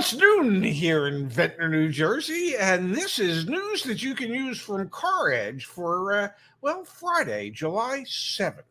it's noon here in Ventnor, New Jersey, and this is news that you can use from Car Edge for, uh, well, Friday, July 7th,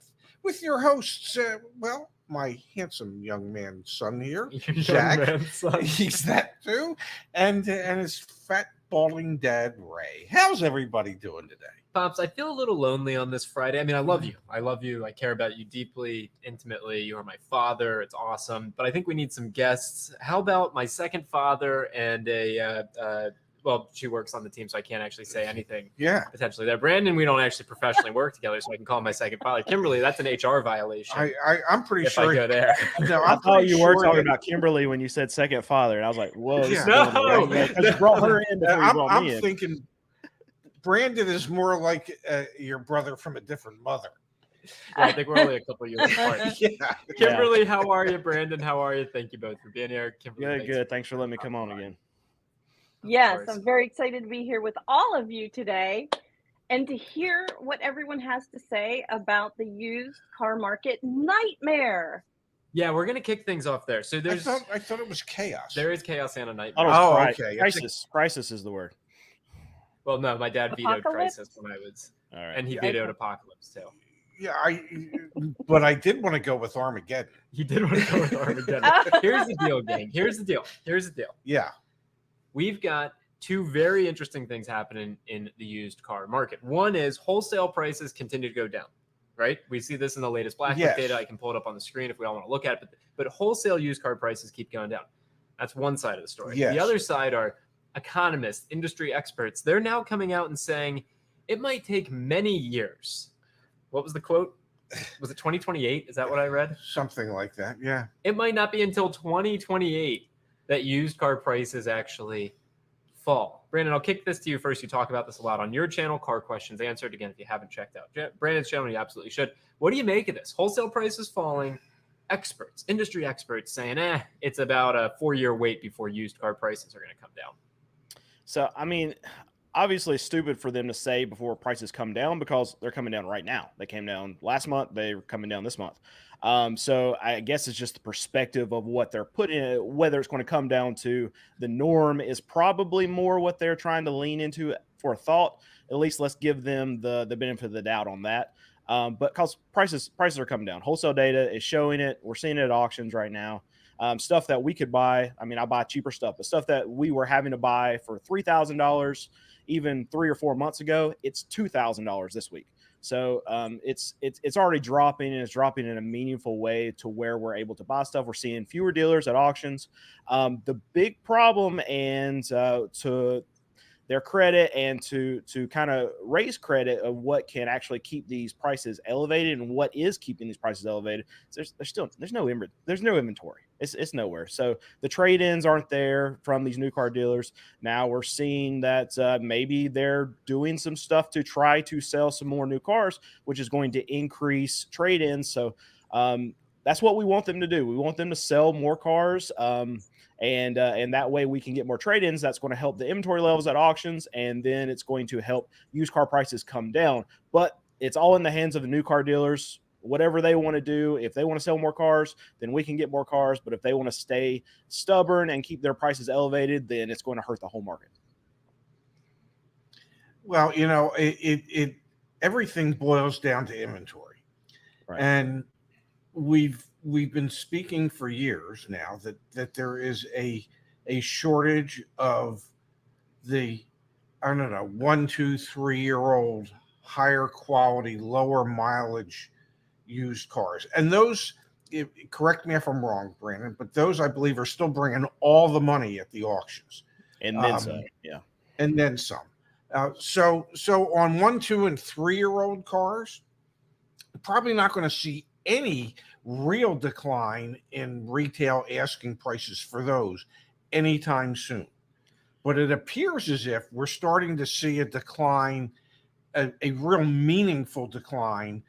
with your hosts, uh, well, my handsome young man son here, Zach. He's that too, and uh, and his fat balding dad Ray. How's everybody doing today? Pops, I feel a little lonely on this Friday. I mean, I love you. I love you. I care about you deeply, intimately. You are my father. It's awesome. But I think we need some guests. How about my second father and a uh, uh, well, she works on the team, so I can't actually say anything. Yeah, potentially there. Brandon, we don't actually professionally work together, so I can call my second father. Kimberly, that's an HR violation. I, I am pretty if sure. I go there. No, I thought you sure were talking that... about Kimberly when you said second father, and I was like, whoa, yeah. no, because you brought her in before I'm, you brought I'm me in. Thinking Brandon is more like uh, your brother from a different mother. Yeah, I think we're only a couple years apart. yeah. Kimberly, how are you? Brandon, how are you? Thank you both for being here. Kimberly, good, good. Thanks for letting me come on again. Yes, I'm very excited to be here with all of you today and to hear what everyone has to say about the used car market nightmare. Yeah, we're gonna kick things off there. So there's I thought, I thought it was chaos. There is chaos and a nightmare. Oh, Oh, cri- okay. Crisis. Crisis is the word. Well, no, my dad vetoed Apocalypse? crisis when I was, All right. and he Yeah, vetoed apocalypse too. Yeah, I. But I did want to go with Armageddon. He did want to go with Armageddon. Here's the deal, gang. Here's the deal. Here's the deal. Yeah. we've got two very interesting things happening in the used car market. One is wholesale prices continue to go down, right? We see this in the latest Black Book Yes. data. I can pull it up on the screen if we all want to look at it, but, but wholesale used car prices keep going down. That's one side of the story. Yes. The other side are economists, industry experts. They're now coming out and saying it might take many years. What was the quote? Was it 2028? Is that what I read? Something like that. Yeah. it might not be until 2028 that used car prices actually fall. Brandon, I'll kick this to you first. You talk about this a lot on your channel, Car Questions Answered. Again, if you haven't checked out Brandon's channel, you absolutely should. What do you make of this? Wholesale prices falling, experts, industry experts saying, eh, it's about a four year wait before used car prices are going to come down. So, I mean, obviously, stupid for them to say before prices come down because they're coming down right now. They came down last month. They're coming down this month. Um, so, I guess it's just the perspective of what they're putting. Whether it's going to come down to the norm is probably more what they're trying to lean into for thought. At least let's give them the the benefit of the doubt on that. Um, but because prices prices are coming down, wholesale data is showing it. We're seeing it at auctions right now. Um, stuff that we could buy. I mean, I buy cheaper stuff, but stuff that we were having to buy for three thousand dollars even three or four months ago, it's two thousand dollars this week. So um, it's it's it's already dropping and it's dropping in a meaningful way to where we're able to buy stuff. We're seeing fewer dealers at auctions. Um, the big problem, and uh, to their credit and to to kind of raise credit of what can actually keep these prices elevated and what is keeping these prices elevated. There's there's still there's no inventory. There's no inventory. It's it's nowhere. So the trade ins aren't there from these new car dealers. Now we're seeing that uh, maybe they're doing some stuff to try to sell some more new cars, which is going to increase trade ins. So um, that's what we want them to do. We want them to sell more cars. Um, and uh, and that way we can get more trade-ins. That's going to help the inventory levels at auctions, and then it's going to help used car prices come down. But it's all in the hands of the new car dealers. Whatever they want to do, if they want to sell more cars, then we can get more cars. But if they want to stay stubborn and keep their prices elevated, then it's going to hurt the whole market. Well, you know, it it, it everything boils down to inventory, Right. and we've we've been speaking for years now that that there is a a shortage of the I don't know one two three year old higher quality lower mileage used cars and those if, correct me if I'm wrong Brandon but those I believe are still bringing all the money at the auctions And then Um, some. Yeah. and then some. Uh, so so on one, two, and three year old cars, probably not going to see any real decline in retail asking prices for those anytime soon. But it appears as if we're starting to see a decline, a, a real meaningful decline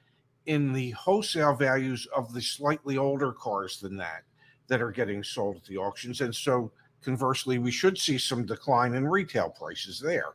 in the wholesale values of the slightly older cars than that that are getting sold at the auctions. And so conversely, we should see some decline in retail prices there.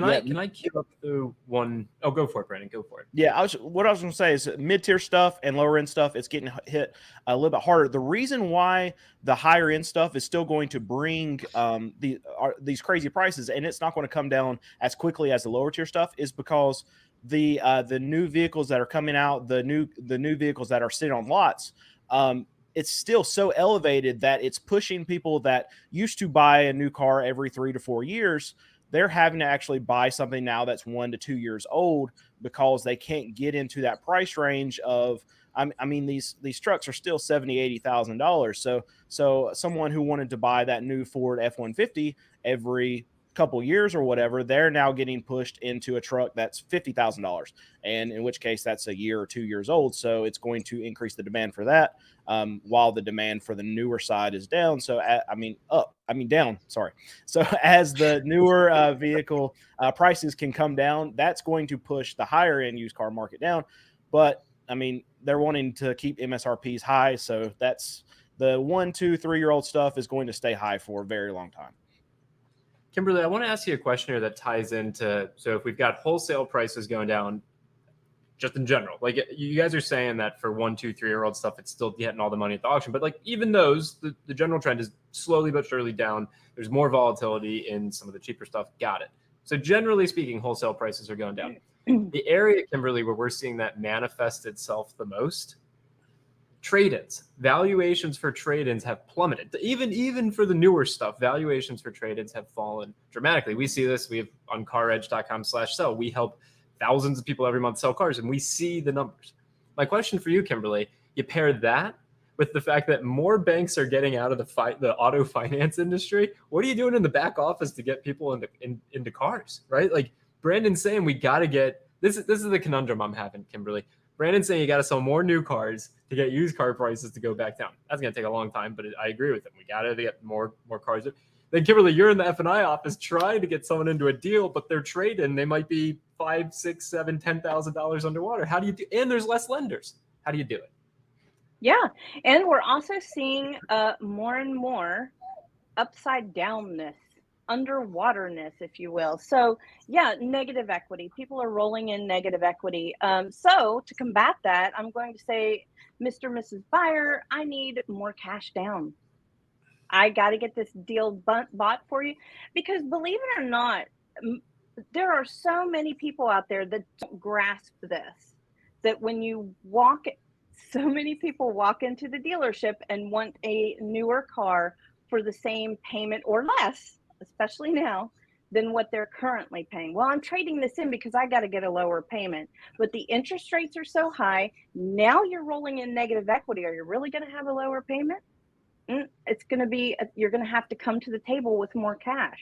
Can I can I queue up the one? Oh, go for it, Brandon. Go for it. Yeah, I was. What I was going to say is mid tier stuff and lower end stuff. It's getting hit a little bit harder. The reason why the higher end stuff is still going to bring um, the are, these crazy prices, and it's not going to come down as quickly as the lower tier stuff, is because the uh, the new vehicles that are coming out, the new the new vehicles that are sitting on lots. Um, it's still so elevated that it's pushing people that used to buy a new car every three to four years they're having to actually buy something now that's one to two years old because they can't get into that price range of I mean these these trucks are still seventy eighty thousand dollars. So so someone who wanted to buy that new Ford F one fifty every couple years or whatever, they're now getting pushed into a truck that's fifty thousand dollars, and in which case that's a year or two years old. So it's going to increase the demand for that, um, while the demand for the newer side is down. So I, I mean up, I mean down. Sorry. So as the newer uh, vehicle uh, prices can come down, that's going to push the higher end used car market down. But I mean they're wanting to keep MSRPs high, so that's the one, two, three year old stuff is going to stay high for a very long time. Kimberly, I want to ask you a question here that ties into so if we've got wholesale prices going down, just in general, like you guys are saying that for one, two, three year old stuff, it's still getting all the money at the auction, but like even those, the, the general trend is slowly but surely down. There's more volatility in some of the cheaper stuff. Got it. So generally speaking, wholesale prices are going down. the area, Kimberly, where we're seeing that manifest itself the most trade-ins. Valuations for trade-ins have plummeted. Even even for the newer stuff valuations for trade-ins have fallen dramatically. We see this we have on caredge.com slash sell. We help thousands of people every month sell cars and we see the numbers. My question for you kimberly you pair that with the fact that more banks are getting out of the the auto finance industry what are you doing in the back office to get people into in, into cars right? Like brandon's saying we got to get this is this is the conundrum i'm having kimberly Brandon's saying you got to sell more new cars to get used car prices to go back down. That's going to take a long time, but I agree with him. We got to get more more cars. Then Kimberly, you're in the F and I office trying to get someone into a deal, but they're trading. They might be five, six, seven, ten thousand dollars underwater. How do you do? And there's less lenders. How do you do it? Yeah, and we're also seeing uh, more and more upside downness underwaterness, if you will. So, yeah, negative equity. People are rolling in negative equity. Um, so, to combat that, I'm going to say, Mr. Mrs. Buyer, I need more cash down. I got to get this deal bought for you because, believe it or not, there are so many people out there that don't grasp this. That when you walk, so many people walk into the dealership and want a newer car for the same payment or less especially now, than what they're currently paying. Well, I'm trading this in because I got to get a lower payment. But the interest rates are so high. Now you're rolling in negative equity. Are you really going to have a lower payment? Mm, it's going to be, you're going to have to come to the table with more cash.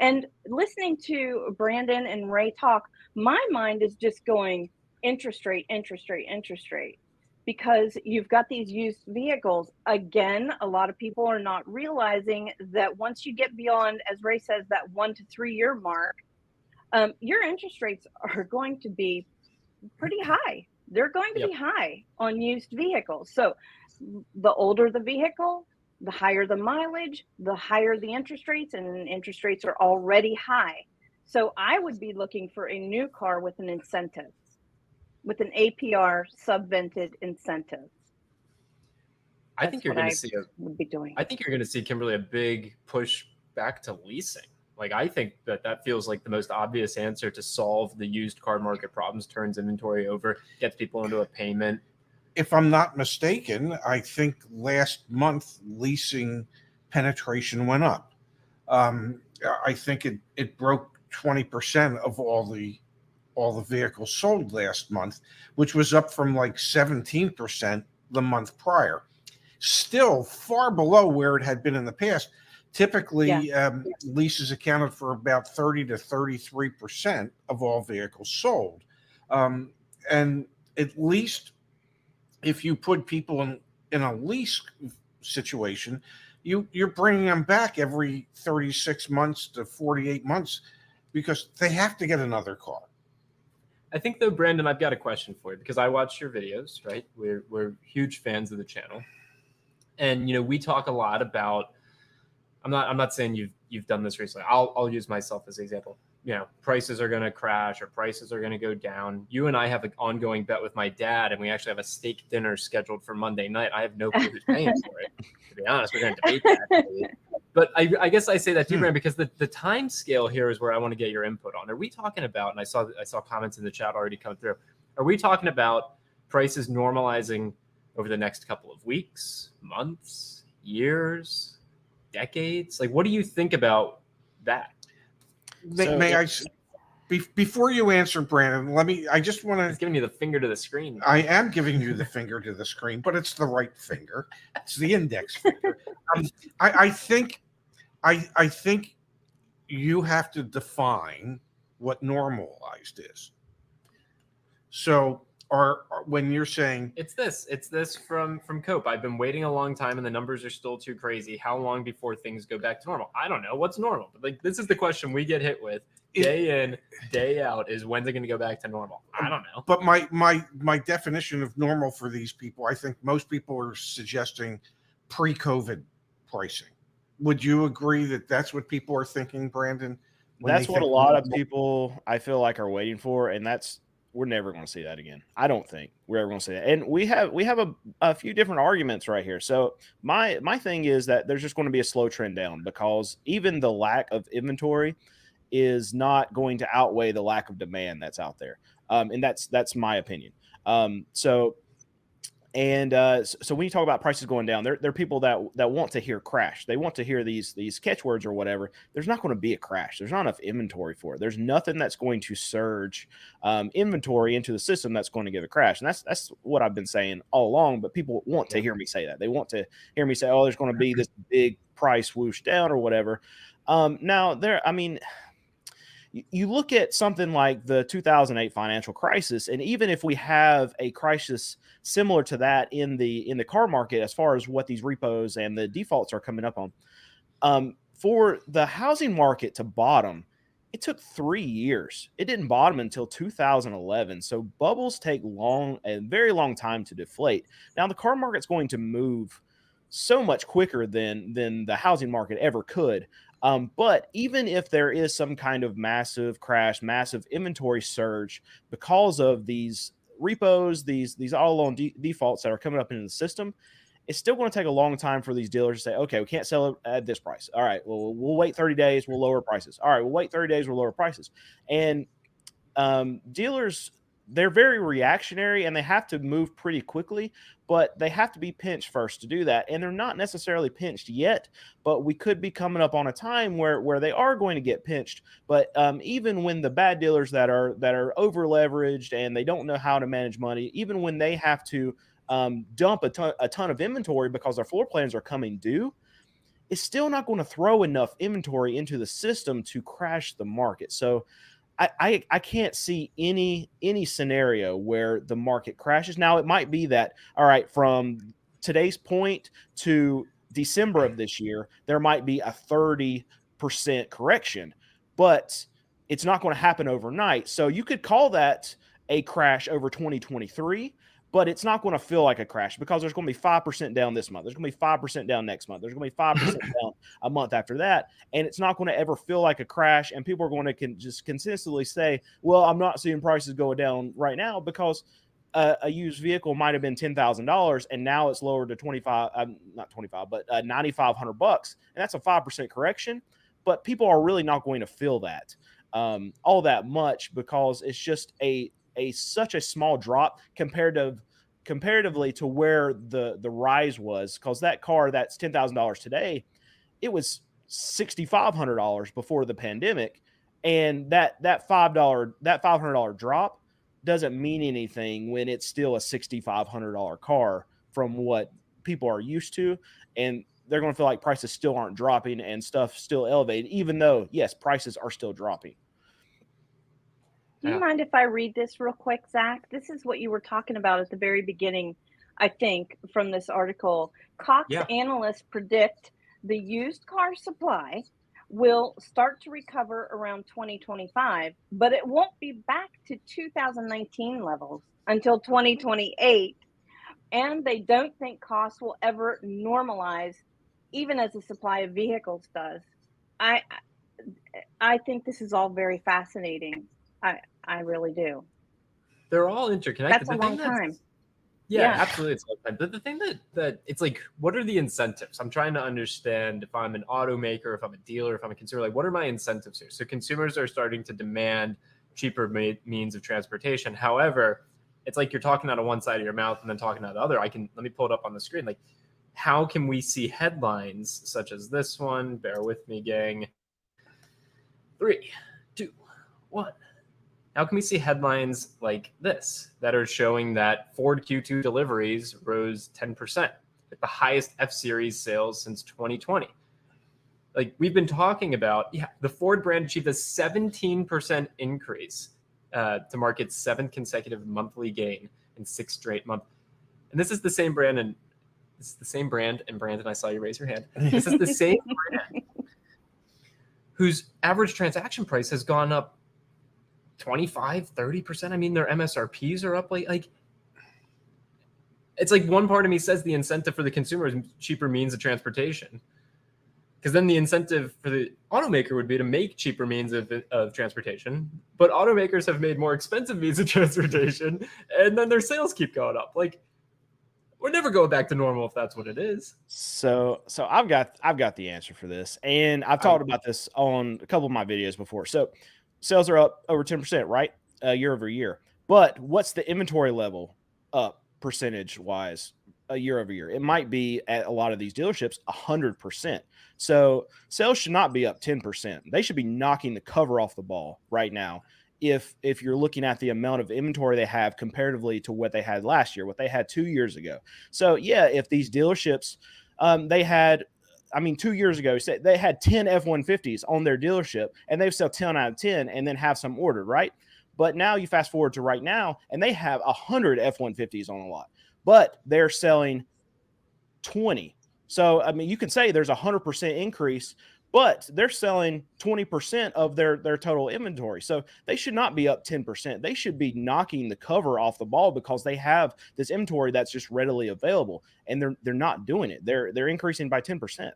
And listening to Brandon and Ray talk, my mind is just going interest rate, interest rate, interest rate because you've got these used vehicles. Again, a lot of people are not realizing that once you get beyond, as Ray says, that one to three year mark, um, your interest rates are going to be pretty high. They're going to yep. be high on used vehicles. So the older the vehicle, the higher the mileage, the higher the interest rates, and interest rates are already high. So I would be looking for a new car with an incentive with an APR subvented incentive. I think you're going to see a would be doing. I think you're going to see Kimberly a big push back to leasing. Like I think that that feels like the most obvious answer to solve the used car market problems. Turns inventory over, gets people into a payment. If I'm not mistaken, I think last month leasing penetration went up. Um, I think it it broke twenty percent of all the all the vehicles sold last month, which was up from like 17% the month prior. Still far below where it had been in the past. Typically, yeah. Um, leases accounted for about 30 to 33% of all vehicles sold. Um, and at least if you put people in, in a lease situation, you, you're bringing them back every 36 months to 48 months because they have to get another car. I think though, Brandon, I've got a question for you because I watch your videos, right? We're we're huge fans of the channel. And you know, we talk a lot about I'm not I'm not saying you've you've done this recently. I'll I'll use myself as an example. you know prices are going to crash or prices are going to go down. You and I have an ongoing bet with my dad, and we actually have a steak dinner scheduled for Monday night. I have no clue who's paying for it. To be honest, we're going to debate that. But I, I, guess I say that too, Hmm. Brand, because the, the time scale here is where I want to get your input on. Are we talking about? And I saw I saw comments in the chat already come through. Are we talking about prices normalizing over the next couple of weeks, months, years, decades? Like, what do you think about that? May, So may I, be, before you answer, Brandon, let me, I just want It's to, giving you the finger to the screen. I am giving you the finger to the screen, but it's the right finger. It's the index finger. Um, I, I think, I, I think you have to define what normalized is. So, are, when you're saying, It's this. It's this from from Cope. I've been waiting a long time, and the numbers are still too crazy. How long before things go back to normal? I don't know. What's normal? But like this is the question we get hit with It- day in, day out. Is when's it going to go back to normal? I don't know. but my my my definition of normal for these people, I think most people are suggesting pre-COVID pricing. Would you agree that that's what people are thinking, Brandon? That's what a lot of people I feel like are waiting for, and that's we're never going to see that again. I don't think we're ever going to see that. And we have we have a, a few different arguments right here. So my my thing is that there's just going to be a slow trend down because even the lack of inventory is not going to outweigh the lack of demand that's out there. Um, and that's that's my opinion. Um, so and uh, so when you talk about prices going down, there, there are people that that want to hear crash. They want to hear these these catchwords or whatever. There's not going to be a crash. There's not enough inventory for it. There's nothing that's going to surge um, inventory into the system that's going to give a crash. And that's that's what I've been saying all along. But people want to hear me say that. They want to hear me say, "Oh, there's going to be this big price whoosh down or whatever." Um, now there, I mean, you- look at something like the 2008 financial crisis and even if we have a crisis similar to that in the in the car market as far as what these repos and the defaults are coming up on um, for the housing market to bottom it took three years. It didn't bottom until 2011 so bubbles take long a very long time to deflate. Now the car market's going to move so much quicker than than the housing market ever could um, but even if there is some kind of massive crash, massive inventory surge because of these repos, these these all loan de- defaults that are coming up into the system, it's still going to take a long time for these dealers to say, okay, we can't sell it at this price. All right, well, we'll wait 30 days, we'll lower prices. All right, we'll wait 30 days, we'll lower prices. And um, dealers, they're very reactionary and they have to move pretty quickly, but they have to be pinched first to do that. And they're not necessarily pinched yet, but we could be coming up on a time where where they are going to get pinched. But um, even when the bad dealers that are that are over leveraged and they don't know how to manage money, even when they have to um, dump a ton, a ton of inventory because their floor plans are coming due, it's still not going to throw enough inventory into the system to crash the market. So I, I can't see any any scenario where the market crashes. Now it might be that all right from today's point to December of this year, there might be a 30% correction, but it's not going to happen overnight. So you could call that a crash over 2023, but it's not going to feel like a crash because there's going to be 5% down this month. There's going to be 5% down next month. There's going to be 5% down a month after that. And it's not going to ever feel like a crash. And people are going to con- just consistently say, well, I'm not seeing prices go down right now because a, a used vehicle might have been ten thousand dollars, and now it's lowered to twenty five, um, not twenty five, but uh, ninety five hundred bucks, and that's a five percent correction. But people are really not going to feel that um, all that much because it's just a a such a small drop compared to comparatively to where the the rise was. Because that car that's ten thousand dollars today, it was sixty five hundred dollars before the pandemic, and that that five dollar that five hundred dollar drop doesn't mean anything when it's still a $6,500 car from what people are used to. And they're going to feel like prices still aren't dropping and stuff still elevated, even though, yes, prices are still dropping. Do you Yeah. mind if I read this real quick, Zach? This is what you were talking about at the very beginning, I think, from this article. Cox Yeah. analysts predict the used car supply will start to recover around 2025, but it won't be back to 2019 levels until 2028. And they don't think costs will ever normalize, even as the supply of vehicles does. I I think this is all very fascinating. I I really do. They're all interconnected. That's a long time. Yeah, Yeah. absolutely. It's a long time. But the thing that that it's like, what are the incentives? I'm trying to understand if I'm an automaker, if I'm a dealer, if I'm a consumer. Like, what are my incentives here? So consumers are starting to demand cheaper ma- means of transportation. However, it's like you're talking out of one side of your mouth and then talking out of the other. I can let me pull it up on the screen. Like, how can we see headlines such as this one? Bear with me, gang. Three, two, one. How can we see headlines like this that are showing that Ford Q2 deliveries rose 10%, at the highest F Series sales since 2020? Like we've been talking about, yeah, the Ford brand achieved a 17% increase uh, to mark its seventh consecutive monthly gain in six straight months. And this is the same brand, and this is the same brand. And Brandon, I saw you raise your hand. This is the same brand whose average transaction price has gone up 25 30% i mean their msrps are up like like it's like one part of me says the incentive for the consumer is cheaper means of transportation because then the incentive for the automaker would be to make cheaper means of, of transportation but automakers have made more expensive means of transportation and then their sales keep going up like we're never going back to normal if that's what it is So so I've got I've got the answer for this. And I've talked about this on a couple of my videos before. So sales are up over 10%, right? Uh, year over year. But what's the inventory level up percentage wise a year over year? It might be at a lot of these dealerships 100%. So sales should not be up 10%. They should be knocking the cover off the ball right now if if you're looking at the amount of inventory they have comparatively to what they had last year, what they had 2 years ago. So yeah, if these dealerships um, they had I mean, two years ago, they had 10 F 150s on their dealership and they sell 10 out of 10 and then have some ordered, right? But now you fast forward to right now and they have 100 F 150s on a lot, but they're selling 20. So, I mean, you can say there's a 100% increase, but they're selling 20% of their, their total inventory. So they should not be up 10%. They should be knocking the cover off the ball because they have this inventory that's just readily available and they're, they're not doing it. They're, they're increasing by 10%.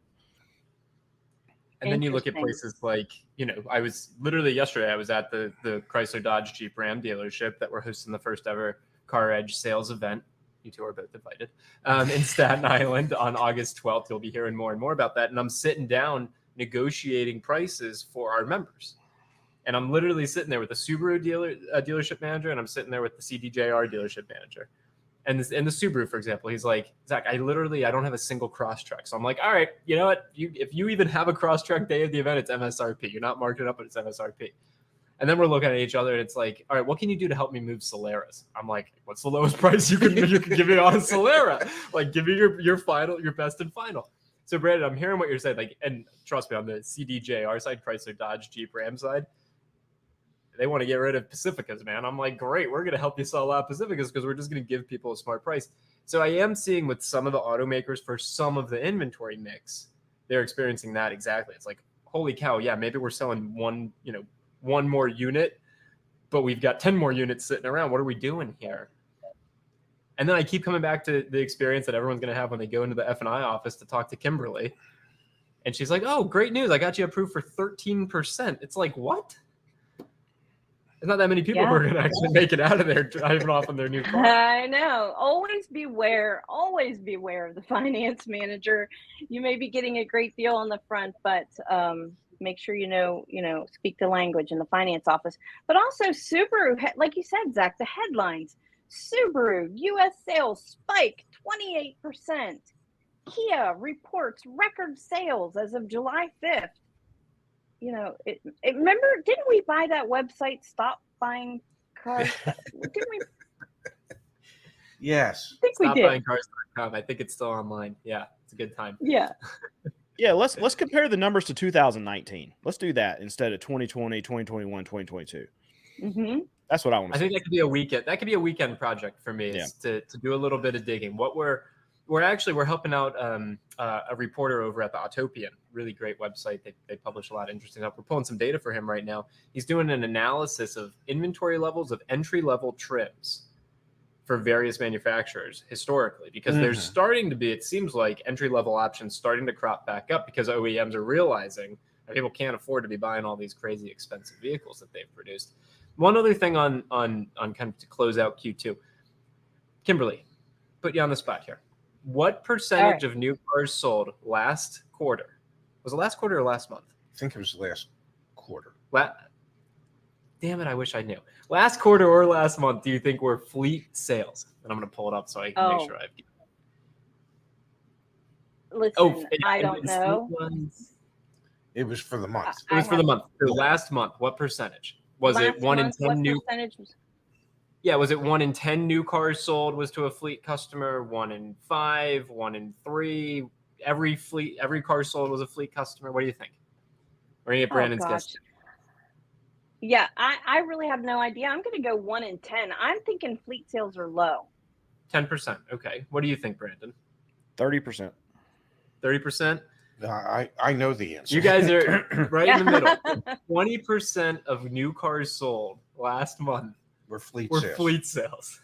And then you look at places like, you know, I was literally yesterday, I was at the the Chrysler Dodge Jeep Ram dealership that we're hosting the first ever Car Edge sales event. You two are both invited um, in Staten Island on August 12th. You'll be hearing more and more about that. And I'm sitting down negotiating prices for our members. And I'm literally sitting there with the Subaru dealer uh, dealership manager, and I'm sitting there with the CDJR dealership manager. And this, and the Subaru, for example, he's like, Zach, I literally I don't have a single Crosstrek. So I'm like, all right, you know what? You if you even have a Crosstrek day of the event, it's MSRP. You're not marking it up, but it's MSRP. And then we're looking at each other, and it's like, all right, what can you do to help me move Solterras? I'm like, what's the lowest price you can you can give me on a Solterra? Like, give me your your final, your best and final. So Brandon, I'm hearing what you're saying. Like, and trust me, on the CDJR side, Chrysler, Dodge, Jeep, Ram side, they want to get rid of Pacificas, man. I'm like, great, we're going to help you sell of Pacificas because we're just going to give people a smart price. So I am seeing with some of the automakers for some of the inventory mix, they're experiencing that exactly. It's like, holy cow, yeah, maybe we're selling one, you know, one more unit, but we've got 10 more units sitting around. What are we doing here? And then I keep coming back to the experience that everyone's going to have when they go into the F&I office to talk to Kimberly. And she's like, "Oh, great news. I got you approved for 13%." It's like, "What?" There's not that many people who are going to actually make it out of there driving off in their new car. I know. Always beware. Always beware of the finance manager. You may be getting a great deal on the front, but um, make sure you know, you know, speak the language in the finance office. But also Subaru, like you said, Zach, the headlines: Subaru U.S. sales spike 28%. Kia reports record sales as of July 5th. You know, it, it, remember, didn't we buy that website? Stop buying cars. didn't we? Yes. I think Stop we did. buying cars.com. I think it's still online. Yeah, it's a good time. Yeah. Yeah, let's let's compare the numbers to 2019. Let's do that instead of 2020, 2021, 2022. hmm That's what I want I to think that could be a weekend. That could be a weekend project for me. Is to, to do a little bit of digging. What we're we're actually we're helping out um, uh, a reporter over at the Autopian, really great website. They, they publish a lot of interesting stuff. We're pulling some data for him right now. He's doing an analysis of inventory levels of entry level trims for various manufacturers historically, because there's Mhm. starting to be, it seems like entry level options starting to crop back up because OEMs are realizing People can't afford to be buying all these crazy expensive vehicles that they've produced. One other thing on on on kind of to close out Q2. Kimberly, put you on the spot here. What percentage of new cars sold last quarter? Was it last quarter or last month? I think it was last quarter. La- Damn it! I wish I knew. Last quarter or last month, do you think were fleet sales? And I'm going to pull it up so I can Oh. make sure I've. Listen, Oh, I don't know. ones- It was for the month. It was for the have- month. The last month, what percentage was it? Last One in month, ten what new. percentage was- Yeah, was it one in ten new cars sold was to a fleet customer? One in five, one in three. Every fleet, every car sold was a fleet customer. What do you think? Or any of Oh, Brandon's gosh. guess? Yeah, I, I really have no idea. I'm going to go one in 10. I'm thinking fleet sales are low. Ten percent. Okay. What do you think, Brandon? Thirty percent. Thirty percent. I I know the answer. You guys are right in the middle. middle. Twenty percent of new cars sold last month We're fleet were sales. fleet sales.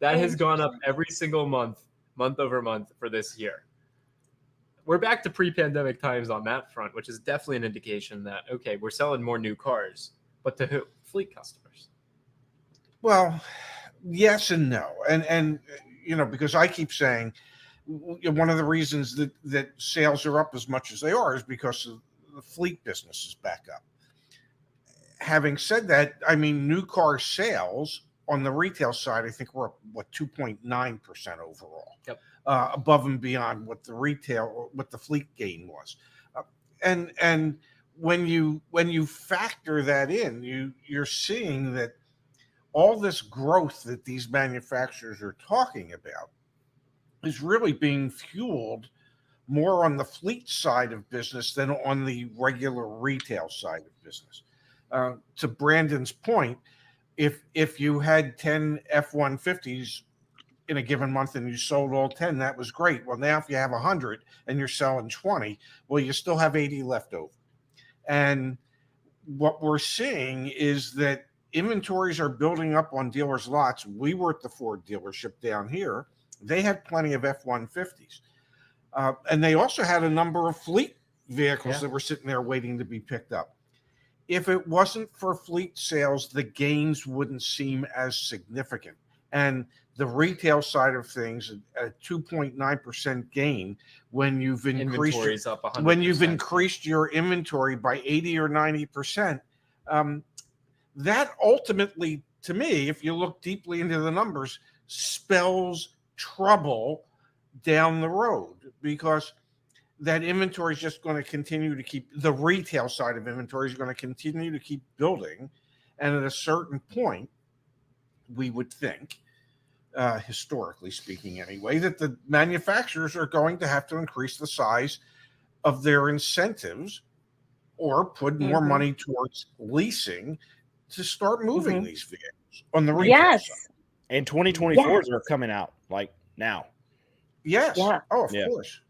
That has gone up every single month, month over month for this year. We're back to pre-pandemic times on that front, which is definitely an indication that okay, we're selling more new cars, but to who? Fleet customers. Well, yes and no, and and you know because I keep saying one of the reasons that that sales are up as much as they are is because the fleet business is back up. Having said that, I mean new car sales on the retail side, I think we're up what two point nine percent overall, Yep. uh, above and beyond what the retail what the fleet gain was, uh, and and when you when you factor that in, you you're seeing that all this growth that these manufacturers are talking about is really being fueled more on the fleet side of business than on the regular retail side of business. Uh, to Brandon's point, if if you had 10 F-150s in a given month and you sold all 10, that was great. Well, now if you have 100 and you're selling 20, well, you still have 80 left over. And what we're seeing is that inventories are building up on dealers' lots. We were at the Ford dealership down here. They had plenty of F 150s. Uh, and they also had a number of fleet vehicles Yeah. that were sitting there waiting to be picked up. If it wasn't for fleet sales, the gains wouldn't seem as significant. And the retail side of things, a 2.9% gain when you've increased when you've increased your inventory by 80 or 90 percent um, that ultimately to me if you look deeply into the numbers spells trouble down the road because that inventory is just going to continue to keep the retail side of inventory is going to continue to keep building and at a certain point we would think uh, historically speaking anyway that the manufacturers are going to have to increase the size of their incentives or put more Mhm. money towards leasing to start moving Mhm. these vehicles on the retail yes. side. And 2024s are coming out like now. Yes. Yeah. Oh, of Yeah. course.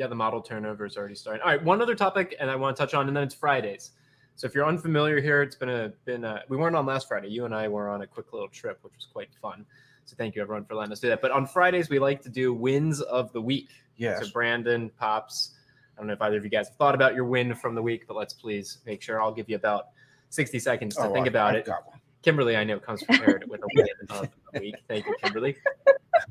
Yeah, the model turnover is already starting. All right, one other topic, and I want to touch on, and then it's Fridays. So if you're unfamiliar here, it's been a been a, we weren't on last Friday. You and I were on a quick little trip, which was quite fun. So thank you everyone for letting us do that. But on Fridays, we like to do wins of the week. Yes. So Brandon, Pops, I don't know if either of you guys have thought about your win from the week, but let's please make sure I'll give you about 60 seconds to Oh, think I- about I've it. Kimberly, I know, comes prepared with a win of the week. Thank you, Kimberly.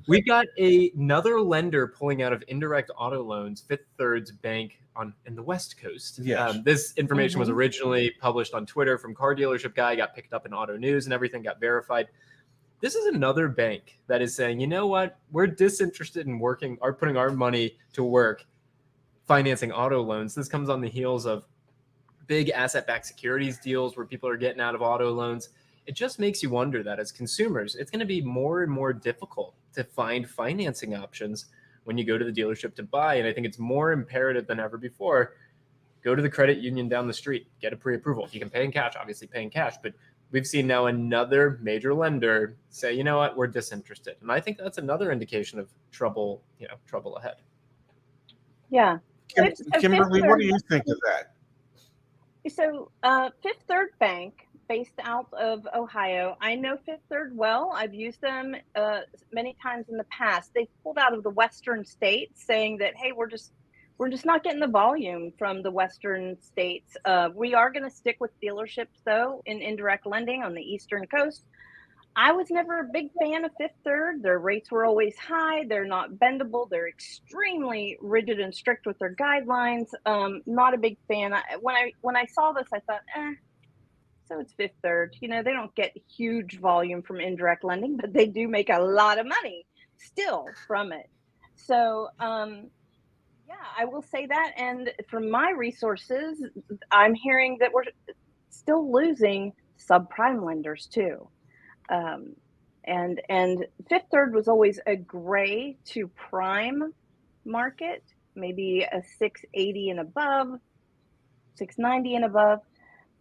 We got a, another lender pulling out of indirect auto loans, Fifth Third's Bank on in the West Coast. Yes. Um, this information was Mhm. originally published on Twitter from Car Dealership Guy, got picked up in Auto News, and everything got verified. This is another bank that is saying, you know what, we're disinterested in working, or putting our money to work financing auto loans. This comes on the heels of big asset-backed securities deals where people are getting out of auto loans it just makes you wonder that as consumers, it's going to be more and more difficult to find financing options when you go to the dealership to buy. And I think it's more imperative than ever before. Go to the credit union down the street, get a pre approval. If you can pay in cash, obviously pay in cash. But we've seen now another major lender say, you know what, we're disinterested. And I think that's another indication of trouble, you know, trouble ahead. Yeah. Kim- Kimberly, what do you think of that? So, uh, Fifth Third Bank, based out of Ohio. I know Fifth Third well. I've used them uh, many times in the past. They pulled out of the Western states, saying that, "Hey, we're just we're just not getting the volume from the western states. Uh, we are going to stick with dealerships though in indirect lending on the eastern coast. I was never a big fan of Fifth Third. Their rates were always high. They're not bendable. They're extremely rigid and strict with their guidelines. Um, not a big fan. I, when I when I saw this, I thought, eh. So it's Fifth Third. You know, they don't get huge volume from indirect lending, but they do make a lot of money still from it. So um, yeah, I will say that. And from my resources, I'm hearing that we're still losing subprime lenders too. Um, and and Fifth Third was always a gray to prime market, maybe a 680 and above, 690 and above.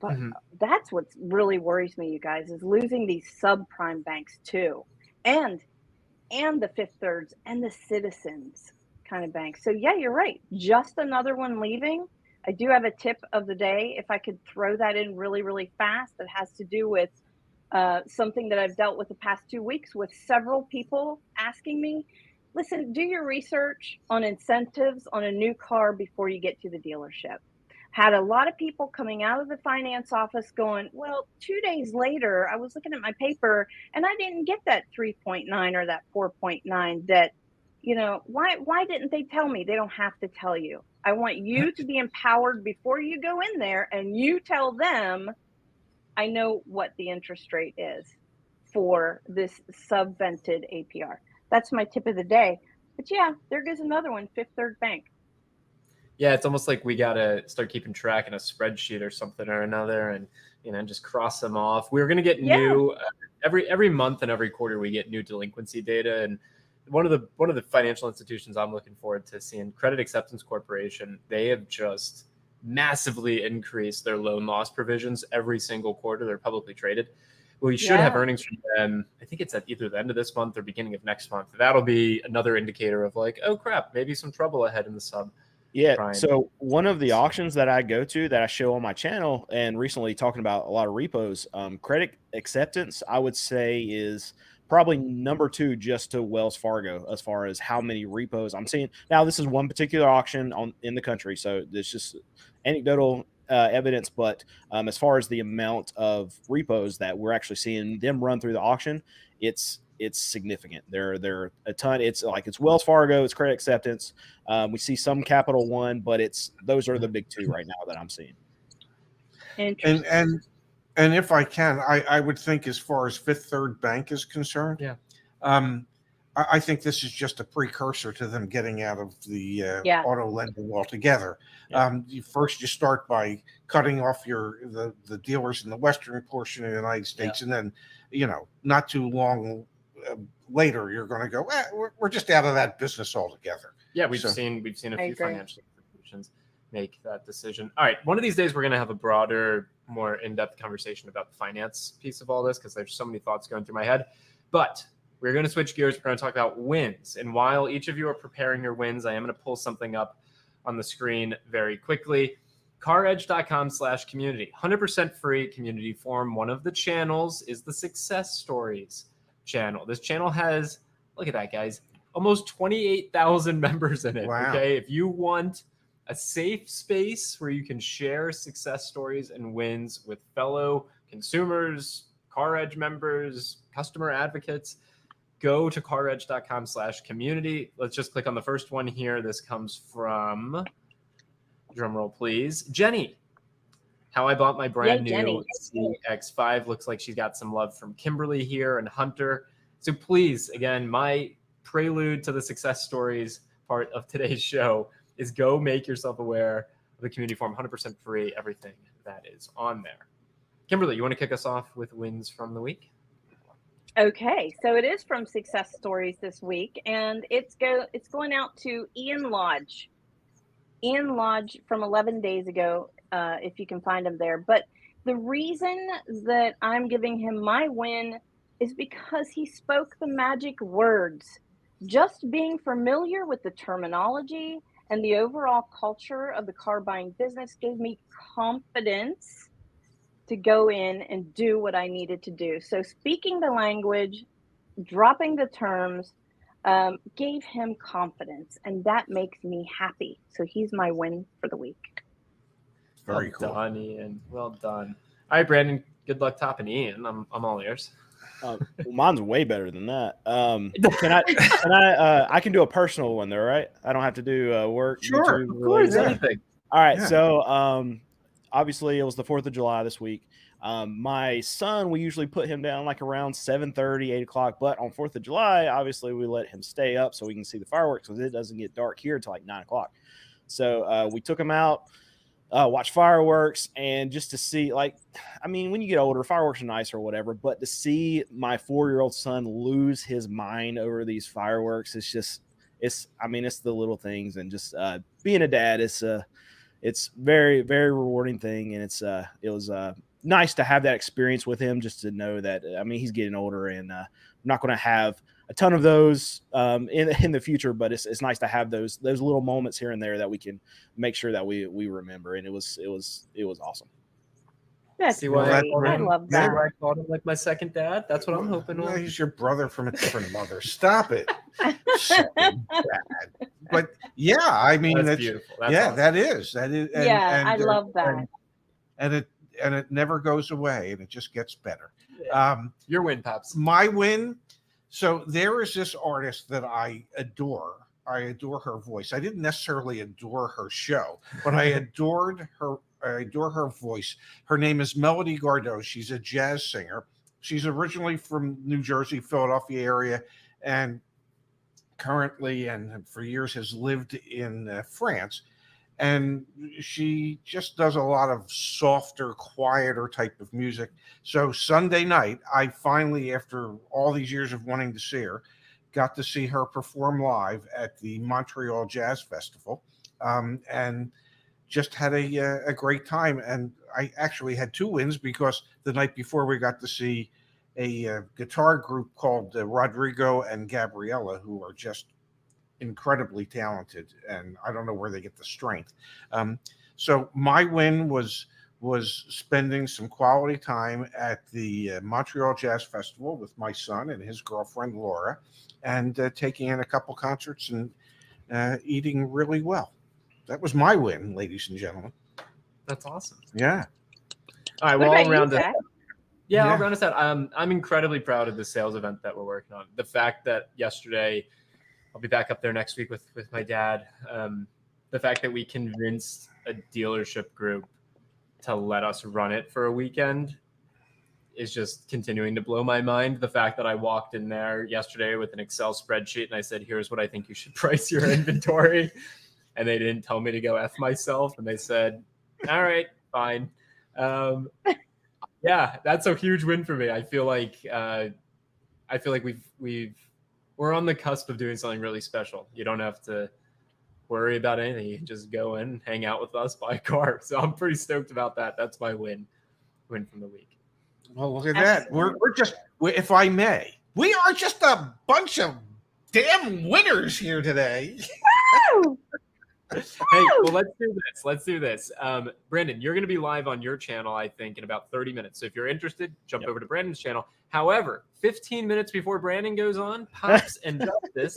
But Mhm. that's what really worries me, you guys, is losing these subprime banks too, and and the Fifth Thirds and the Citizens kind of banks. So yeah, you're right. Just another one leaving. I do have a tip of the day. If I could throw that in really, really fast, that has to do with uh, something that I've dealt with the past two weeks with several people asking me, listen, do your research on incentives on a new car before you get to the dealership. Had a lot of people coming out of the finance office going, well, two days later, I was looking at my paper and I didn't get that 3.9 or that 4.9 that you know why why didn't they tell me? They don't have to tell you. I want you to be empowered before you go in there and you tell them i know what the interest rate is for this subvented apr that's my tip of the day. But yeah there goes another one fifth third bank Yeah, it's almost like we gotta start keeping track in a spreadsheet or something or another, and you know, just cross them off. We're gonna get Yeah. new uh, every every month and every quarter. We get new delinquency data, and one of the one of the financial institutions I'm looking forward to seeing, Credit Acceptance Corporation, they have just massively increased their loan loss provisions every single quarter. They're publicly traded. We should have earnings from them. I think it's at either the end of this month or beginning of next month. That'll be another indicator of like, oh crap, maybe some trouble ahead in the sub. Yeah. So one of the auctions that I go to that I show on my channel and recently talking about a lot of repos, um, credit acceptance, I would say is probably number two just to Wells Fargo as far as how many repos I'm seeing. Now, this is one particular auction on in the country, so it's just anecdotal uh, evidence. But um, as far as the amount of repos that we're actually seeing them run through the auction, it's it's significant. There, there are a ton. It's like it's Wells Fargo, it's credit acceptance. Um, we see some Capital One, but it's those are the big two right now that I'm seeing. And and and if I can, I, I would think as far as Fifth Third Bank is concerned, Yeah. um, I, I think this is just a precursor to them getting out of the uh, Yeah. auto lending altogether. Yeah. Um, you, first, you start by cutting off your the the dealers in the western portion of the United States, and then you know, not too long uh, later, you're going to go, eh, we're, we're just out of that business altogether. Yeah, we've So- seen we've seen a I few agree. financial institutions make that decision. All right, one of these days we're going to have a broader, more in-depth conversation about the finance piece of all this because there's so many thoughts going through my head. But we're going to switch gears. We're going to talk about wins. And while each of you are preparing your wins, I am going to pull something up on the screen very quickly. caredge.com slash community 100% free community forum one of the channels is the success stories channel this channel has look at that guys almost 28,000 members in it. Wow. Okay. If you want a safe space where you can share success stories and wins with fellow consumers, Car Edge members, customer advocates, go to caredge.com slash community. Let's just click on the first one here. This comes from, drum roll please, Jenny. How I bought my brand Yay, new CX5. Looks like she's got some love from Kimberly here and Hunter. So please, again, my prelude to the success stories part of today's show is go make yourself aware of the community forum 100% free everything that is on there kimberly you want to kick us off with wins from the week Okay, so it is from Success Stories this week, and it's go it's going out to Ian Lodge. Ian Lodge from 11 days ago, uh, if you can find him there. But the reason that I'm giving him my win is because he spoke the magic words. Just being familiar with the terminology and the overall culture of the car buying business gave me confidence to go in and do what I needed to do. So, speaking the language, dropping the terms, um, gave him confidence, and that makes me happy. So he's my win for the week. Very well cool. done, Ian. Well done. All right, Brandon. Good luck topping Ian. I'm, I'm all ears. Uh, well, mine's way better than that. Um, can I? Can I? Uh, I can do a personal one though, right? I don't have to do uh, work. Sure, YouTube Of course. Yeah. anything. All right. Yeah. So, um, obviously, it was the Fourth of July this week. Um, my son, we usually put him down like around 7 30, 8 o'clock. But on Fourth of July, obviously, we let him stay up so we can see the fireworks because it doesn't get dark here until like nine o'clock. So uh, we took him out, uh, watch fireworks, and just to see, like, I mean, when you get older, fireworks are nice or whatever, but to see my four year old son lose his mind over these fireworks, it's just, it's, I mean, it's the little things, and just uh, being a dad, it's uh, it's very, very rewarding thing, and it's uh, it was uh, nice to have that experience with him, just to know that, I mean, he's getting older, and uh, I'm not going to have a ton of those um, in in the future, but it's, it's nice to have those those little moments here and there that we can make sure that we we remember, and it was it was it was awesome. That's See why great. I- I love that. why I called him like my second dad? That's what I'm hoping. No, on. he's your brother from a different mother. Stop it. So. But yeah, I mean, That's that's, beautiful. That's yeah, awesome. that is that is. and- yeah, and, I love that. And, and it and it never goes away, and it just gets better. Um, Your win, pops. my win. So there is this artist that I adore. I adore her voice. I didn't necessarily adore her show, but I adored her. I adore her voice. Her name is Melody Gardot. She's a jazz singer. She's originally from New Jersey, Philadelphia area, and currently and for years has lived in uh, France. And she just does a lot of softer, quieter type of music. So Sunday night, I finally, after all these years of wanting to see her, got to see her perform live at the Montreal Jazz Festival, um, and just had a uh, a great time. And I actually had two wins because the night before we got to see a uh, guitar group called uh, Rodrigo and Gabriela, who are just incredibly talented, and I don't know where they get the strength. Um, so my win was was spending some quality time at the uh, Montreal Jazz Festival with my son and his girlfriend Laura, and uh, taking in a couple concerts and uh, eating really well. That was my win, ladies and gentlemen. That's awesome. Yeah. All right, What well, about I'll you, round it. Zach? Yeah, I'll round us out. Um, I'm incredibly proud of the sales event that we're working on. The fact that yesterday, I'll be back up there next week with with my dad. Um, the fact that we convinced a dealership group to let us run it for a weekend is just continuing to blow my mind. The fact that I walked in there yesterday with an Excel spreadsheet and I said, "Here's what I think you should price your inventory," and they didn't tell me to go f myself, and they said, "All right, fine." Um, yeah, that's a huge win for me. I feel like uh, I feel like we've we've we're on the cusp of doing something really special. You don't have to worry about anything. You can just go in, hang out with us, buy a car. So I'm pretty stoked about that. That's my win, win from the week. Well, look at that. We're, we're just, if I may, we are just a bunch of damn winners here today. Hey, well, let's do this. Let's do this. Um, Brandon, you're going to be live on your channel, I think, in about 30 minutes. So if you're interested, jump Yep. over to Brandon's channel. However, 15 minutes before Brandon goes on, Pops and Justice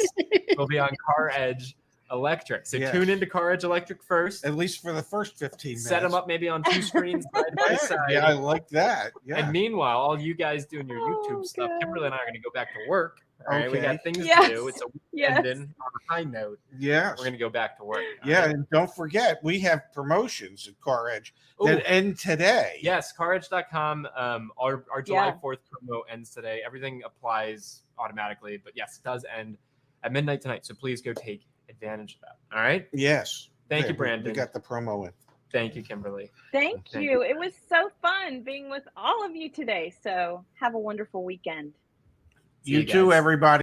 will be on CarEdge Electric. So Yes. tune into CarEdge Electric first. At least for the first 15 minutes. Set them up maybe on two screens side by side. yeah, I like that. Yeah. And meanwhile, all you guys doing your YouTube Oh, stuff, God. Kimberly and I are going to go back to work. All right, we Okay. got things Yes. to do. It's a weekend in on a high note. yes. We're going to go back to work. all Yeah, right? and don't forget, we have promotions at CarEdge Ooh. that end today. Yes, caredge.com. Um, our, our July Yeah. 4th promo ends today. Everything applies automatically, but yes, it does end at midnight tonight. So please go take advantage of that. All right. Yes. Thank There, you, Brandon. We got the promo in. Thank you, Kimberly. Thank Thank you. It was so fun being with all of you today. So have a wonderful weekend. See You, you too, everybody.